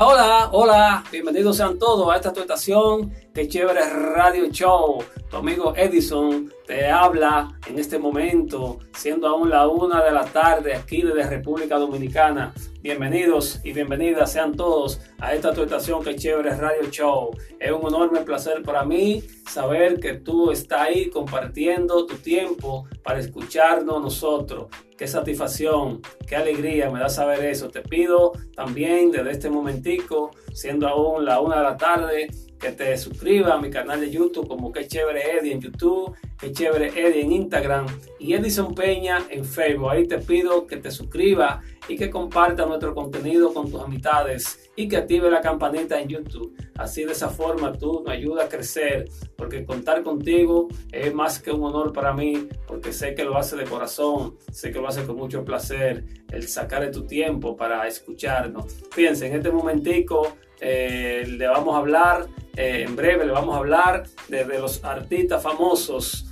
Hola, hola, bienvenidos sean todos a esta tu estación, que chévere radio show. Tu amigo Edison te habla en este momento, siendo aún la una de la tarde aquí desde República Dominicana. Bienvenidos y bienvenidas sean todos a esta tu estación, que chévere radio show. Es un enorme placer para mí saber que tú estás ahí compartiendo tu tiempo para escucharnos nosotros. Qué satisfacción, qué alegría me da saber eso. Te pido también desde este momentico, siendo aún la una de la tarde, que te suscribas a mi canal de YouTube como Que Chévere Eddie en YouTube, Que Chévere Eddie en Instagram y Edison Peña en Facebook. Ahí te pido que te suscribas y que compartas nuestro contenido con tus amistades y que active la campanita en YouTube. Así de esa forma tú me ayudas a crecer porque contar contigo es más que un honor para mí porque sé que lo hace de corazón, sé que lo hace con mucho placer el sacar de tu tiempo para escucharnos. Fíjense, en este momentico eh, le vamos a hablar, eh, en breve le vamos a hablar de, los artistas famosos,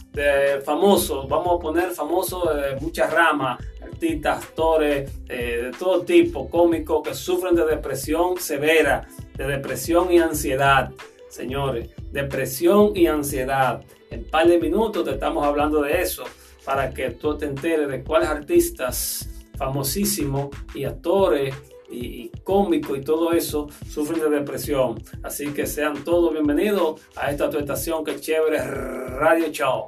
famosos, vamos a poner famosos de muchas ramas, artistas, actores, eh, de todo tipo, cómicos que sufren de depresión severa, de depresión y ansiedad. Señores, depresión y ansiedad. En un par de minutos te estamos hablando de eso para que tú te enteres de cuáles artistas famosísimos y actores y, cómico y todo eso sufren de depresión. Así que sean todos bienvenidos a esta tu estación que chévere Radio Show.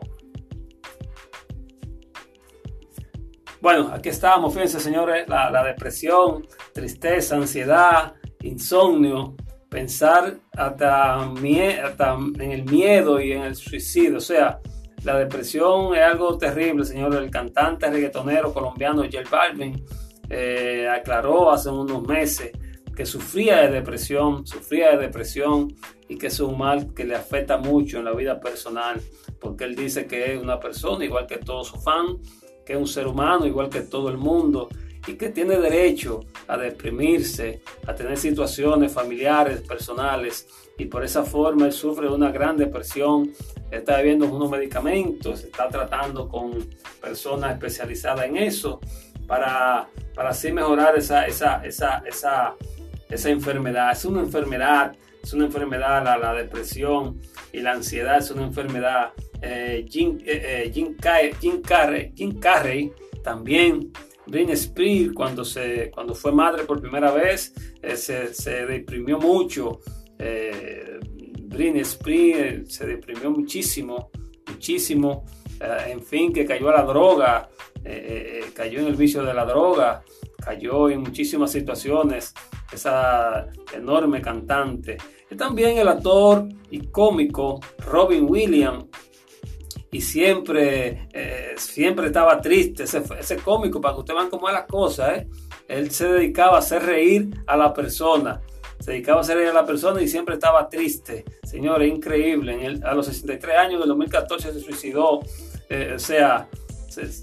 Bueno, aquí estamos, fíjense señores, la, depresión, tristeza, ansiedad, insomnio, pensar hasta, hasta, en el miedo y en el suicidio. O sea, la depresión es algo terrible, señores. El cantante reggaetonero colombiano J Balvin eh, aclaró hace unos meses que sufría de depresión, sufría de depresión y que es un mal que le afecta mucho en la vida personal, porque él dice que es una persona igual que todo su fan, que es un ser humano igual que todo el mundo y que tiene derecho a deprimirse, a tener situaciones familiares, personales, y por esa forma él sufre de una gran depresión, está bebiendo unos medicamentos, está tratando con personas especializadas en eso, para, para así mejorar esa, esa, esa, esa, esa enfermedad. Es una enfermedad, es una enfermedad, la, la depresión y la ansiedad es una enfermedad. Eh, Jim, eh, eh, Jim, Carrey, Jim, Carrey, también Britney Spears cuando, se, cuando fue madre por primera vez se, se, deprimió mucho. Britney Spears se deprimió muchísimo, muchísimo. En fin, que cayó a la droga, eh, eh, cayó en el vicio de la droga, cayó en muchísimas situaciones, esa enorme cantante. Y también el actor y cómico Robin Williams, y siempre, eh, siempre estaba triste, ese, cómico, para que ustedes vean cómo es la cosa, él se dedicaba a hacer reír a la persona, se dedicaba a hacer reír a la persona y siempre estaba triste. Señores, increíble, a los 63 años, en el 2014 se suicidó, o sea,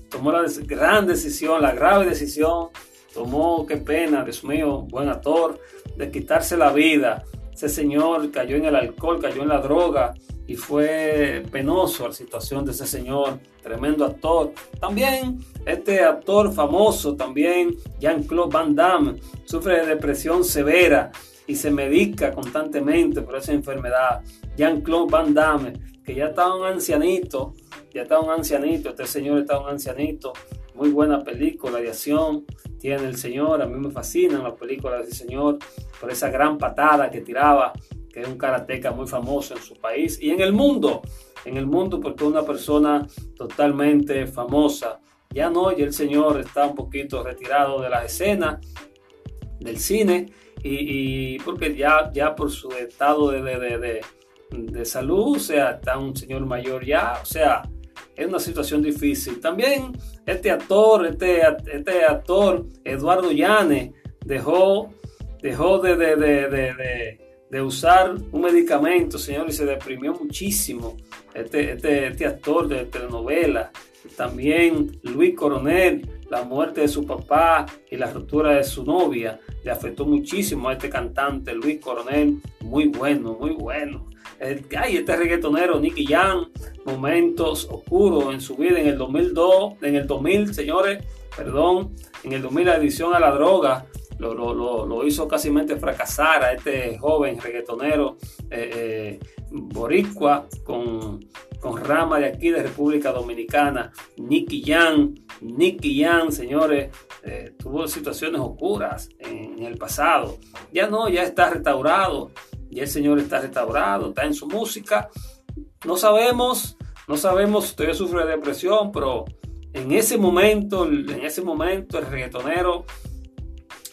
tomó la gran decisión, la grave decisión, tomó, qué pena, Dios mío, buen actor, de quitarse la vida. Ese señor cayó en el alcohol, cayó en la droga y fue penoso la situación de ese señor, tremendo actor. También este actor famoso, también Jean-Claude Van Damme, sufre de depresión severa y se medica constantemente por esa enfermedad. Jean-Claude Van Damme, que ya está un ancianito, ya está un ancianito, este señor está un ancianito, muy buena película de acción tiene el señor, a mí me fascinan las películas del señor por esa gran patada que tiraba, que es un karateca muy famoso en su país y en el mundo, en el mundo porque es una persona totalmente famosa. Ya no, y el señor está un poquito retirado de las escenas del cine y, porque ya, ya por su estado de, de, de salud, o sea, está un señor mayor ya, o sea, es una situación difícil. También este actor, este, este actor, Eduardo Llane, dejó, dejó de, de, de, de, usar un medicamento, señor, y se deprimió muchísimo. Este, este, este actor de telenovela. También Luis Coronel, la muerte de su papá y la ruptura de su novia, le afectó muchísimo a este cantante, Luis Coronel, muy bueno, muy bueno. Ay, este reggaetonero, Nicky Jam, momentos oscuros en su vida en el 2002, en el 2000, señores, perdón, en el 2000 la adicción a la droga lo, hizo casi fracasar a este joven reggaetonero eh, eh, boricua con, rama de aquí de República Dominicana, Nicky Jan. Nicky Jan, señores, eh, tuvo situaciones oscuras en, el pasado. Ya no, ya está restaurado. Ya el señor está restaurado, está en su música. No sabemos, no sabemos todavía sufre de depresión, pero en ese momento, en ese momento el reggaetonero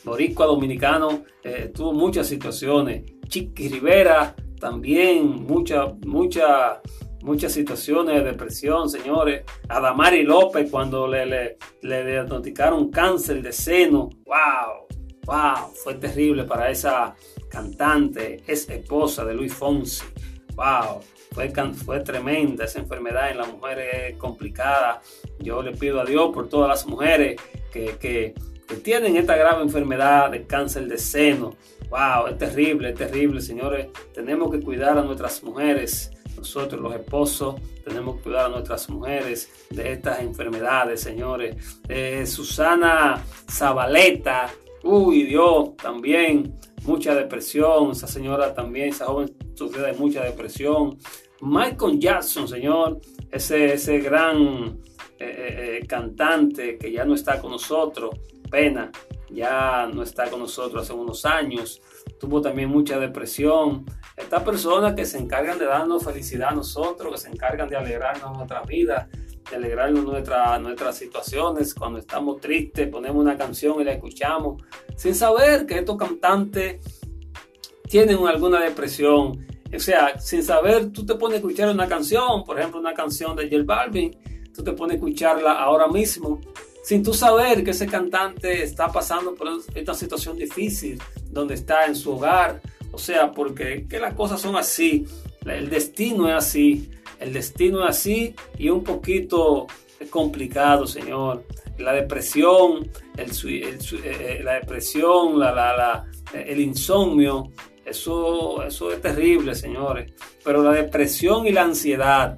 boricua dominicano eh, tuvo muchas situaciones. Chiqui Rivera también, muchas, muchas, muchas situaciones de depresión, señores. Adamari López cuando le, le, diagnosticaron cáncer de seno. ¡Wow! ¡Wow! Fue terrible para esa cantante, es esposa de Luis Fonsi. ¡Wow! Fue, fue tremenda esa enfermedad en las mujeres complicada. Yo le pido a Dios por todas las mujeres que, que tienen esta grave enfermedad de cáncer de seno. Wow, es terrible, es terrible, señores. Tenemos que cuidar a nuestras mujeres. Nosotros los esposos tenemos que cuidar a nuestras mujeres de estas enfermedades, señores. Eh, Susana Zabaleta, uy Dios, también mucha depresión. Esa señora también, esa joven sufrió de mucha depresión. Michael Jackson, señor, ese, ese gran eh, eh, cantante que ya no está con nosotros, pena, ya no está con nosotros hace unos años, tuvo también mucha depresión. Estas personas que se encargan de darnos felicidad a nosotros, que se encargan de alegrarnos nuestra vida, de alegrarnos nuestra, nuestras situaciones, cuando estamos tristes, ponemos una canción y la escuchamos, sin saber que estos cantantes tienen alguna depresión. O sea, sin saber, tú te pones a escuchar una canción, por ejemplo, una canción de J Balvin, tú te pones a escucharla ahora mismo sin tú saber que ese cantante está pasando por esta situación difícil, donde está en su hogar. O sea, porque que las cosas son así, el destino es así, el destino es así y un poquito complicado, Señor. La depresión, el, eh, eh, la depresión, el insomnio, eso, eso es terrible, señores. Pero la depresión y la ansiedad,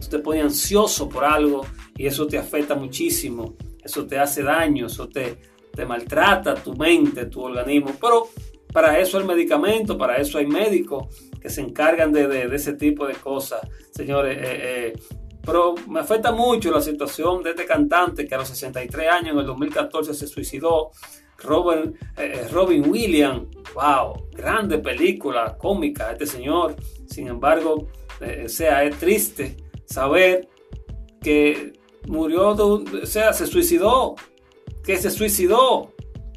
tú te pones ansioso por algo y eso te afecta muchísimo eso te hace daño, eso te, te maltrata tu mente, tu organismo. Pero para eso hay medicamento, para eso hay médicos que se encargan de, ese tipo de cosas, señores. Eh, eh, pero me afecta mucho la situación de este cantante que a los 63 años, en el 2014, se suicidó. Robin, eh, Robin Williams, wow, grande película cómica este señor. Sin embargo, sea, es triste saber que murió, o sea, se suicidó, que se suicidó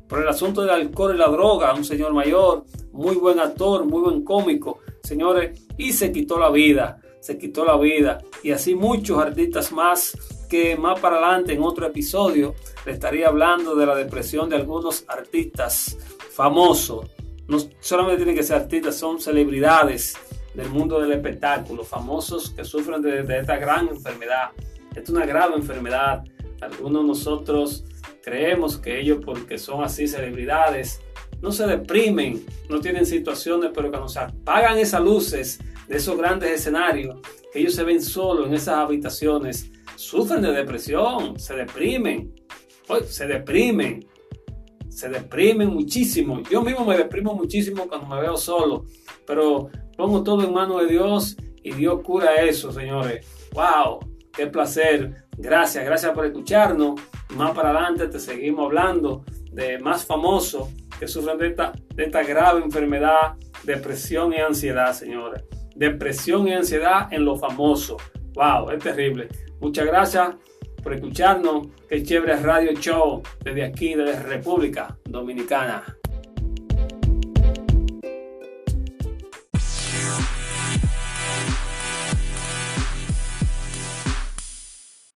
por el asunto del alcohol y la droga, un señor mayor, muy buen actor, muy buen cómico, señores, y se quitó la vida, se quitó la vida, y así muchos artistas más que más para adelante en otro episodio le estaría hablando de la depresión de algunos artistas famosos. No solamente tienen que ser artistas, son celebridades del mundo del espectáculo, famosos que sufren de esta gran enfermedad es una grave enfermedad. Algunos de nosotros creemos que ellos, porque son así celebridades, no se deprimen, no tienen situaciones, pero cuando se apagan esas luces de esos grandes escenarios, que ellos se ven solos en esas habitaciones, sufren de depresión, se deprimen, se deprimen, se deprimen muchísimo. Yo mismo me deprimo muchísimo cuando me veo solo, pero pongo todo en manos de Dios y Dios cura eso, señores. ¡Wow! Qué placer. Gracias, gracias por escucharnos. Más para adelante te seguimos hablando de más famosos que sufren de esta, grave enfermedad, depresión y ansiedad, señores. Depresión y ansiedad en lo famoso. Wow, es terrible. Muchas gracias por escucharnos. Qué chévere Radio Show desde aquí, desde República Dominicana.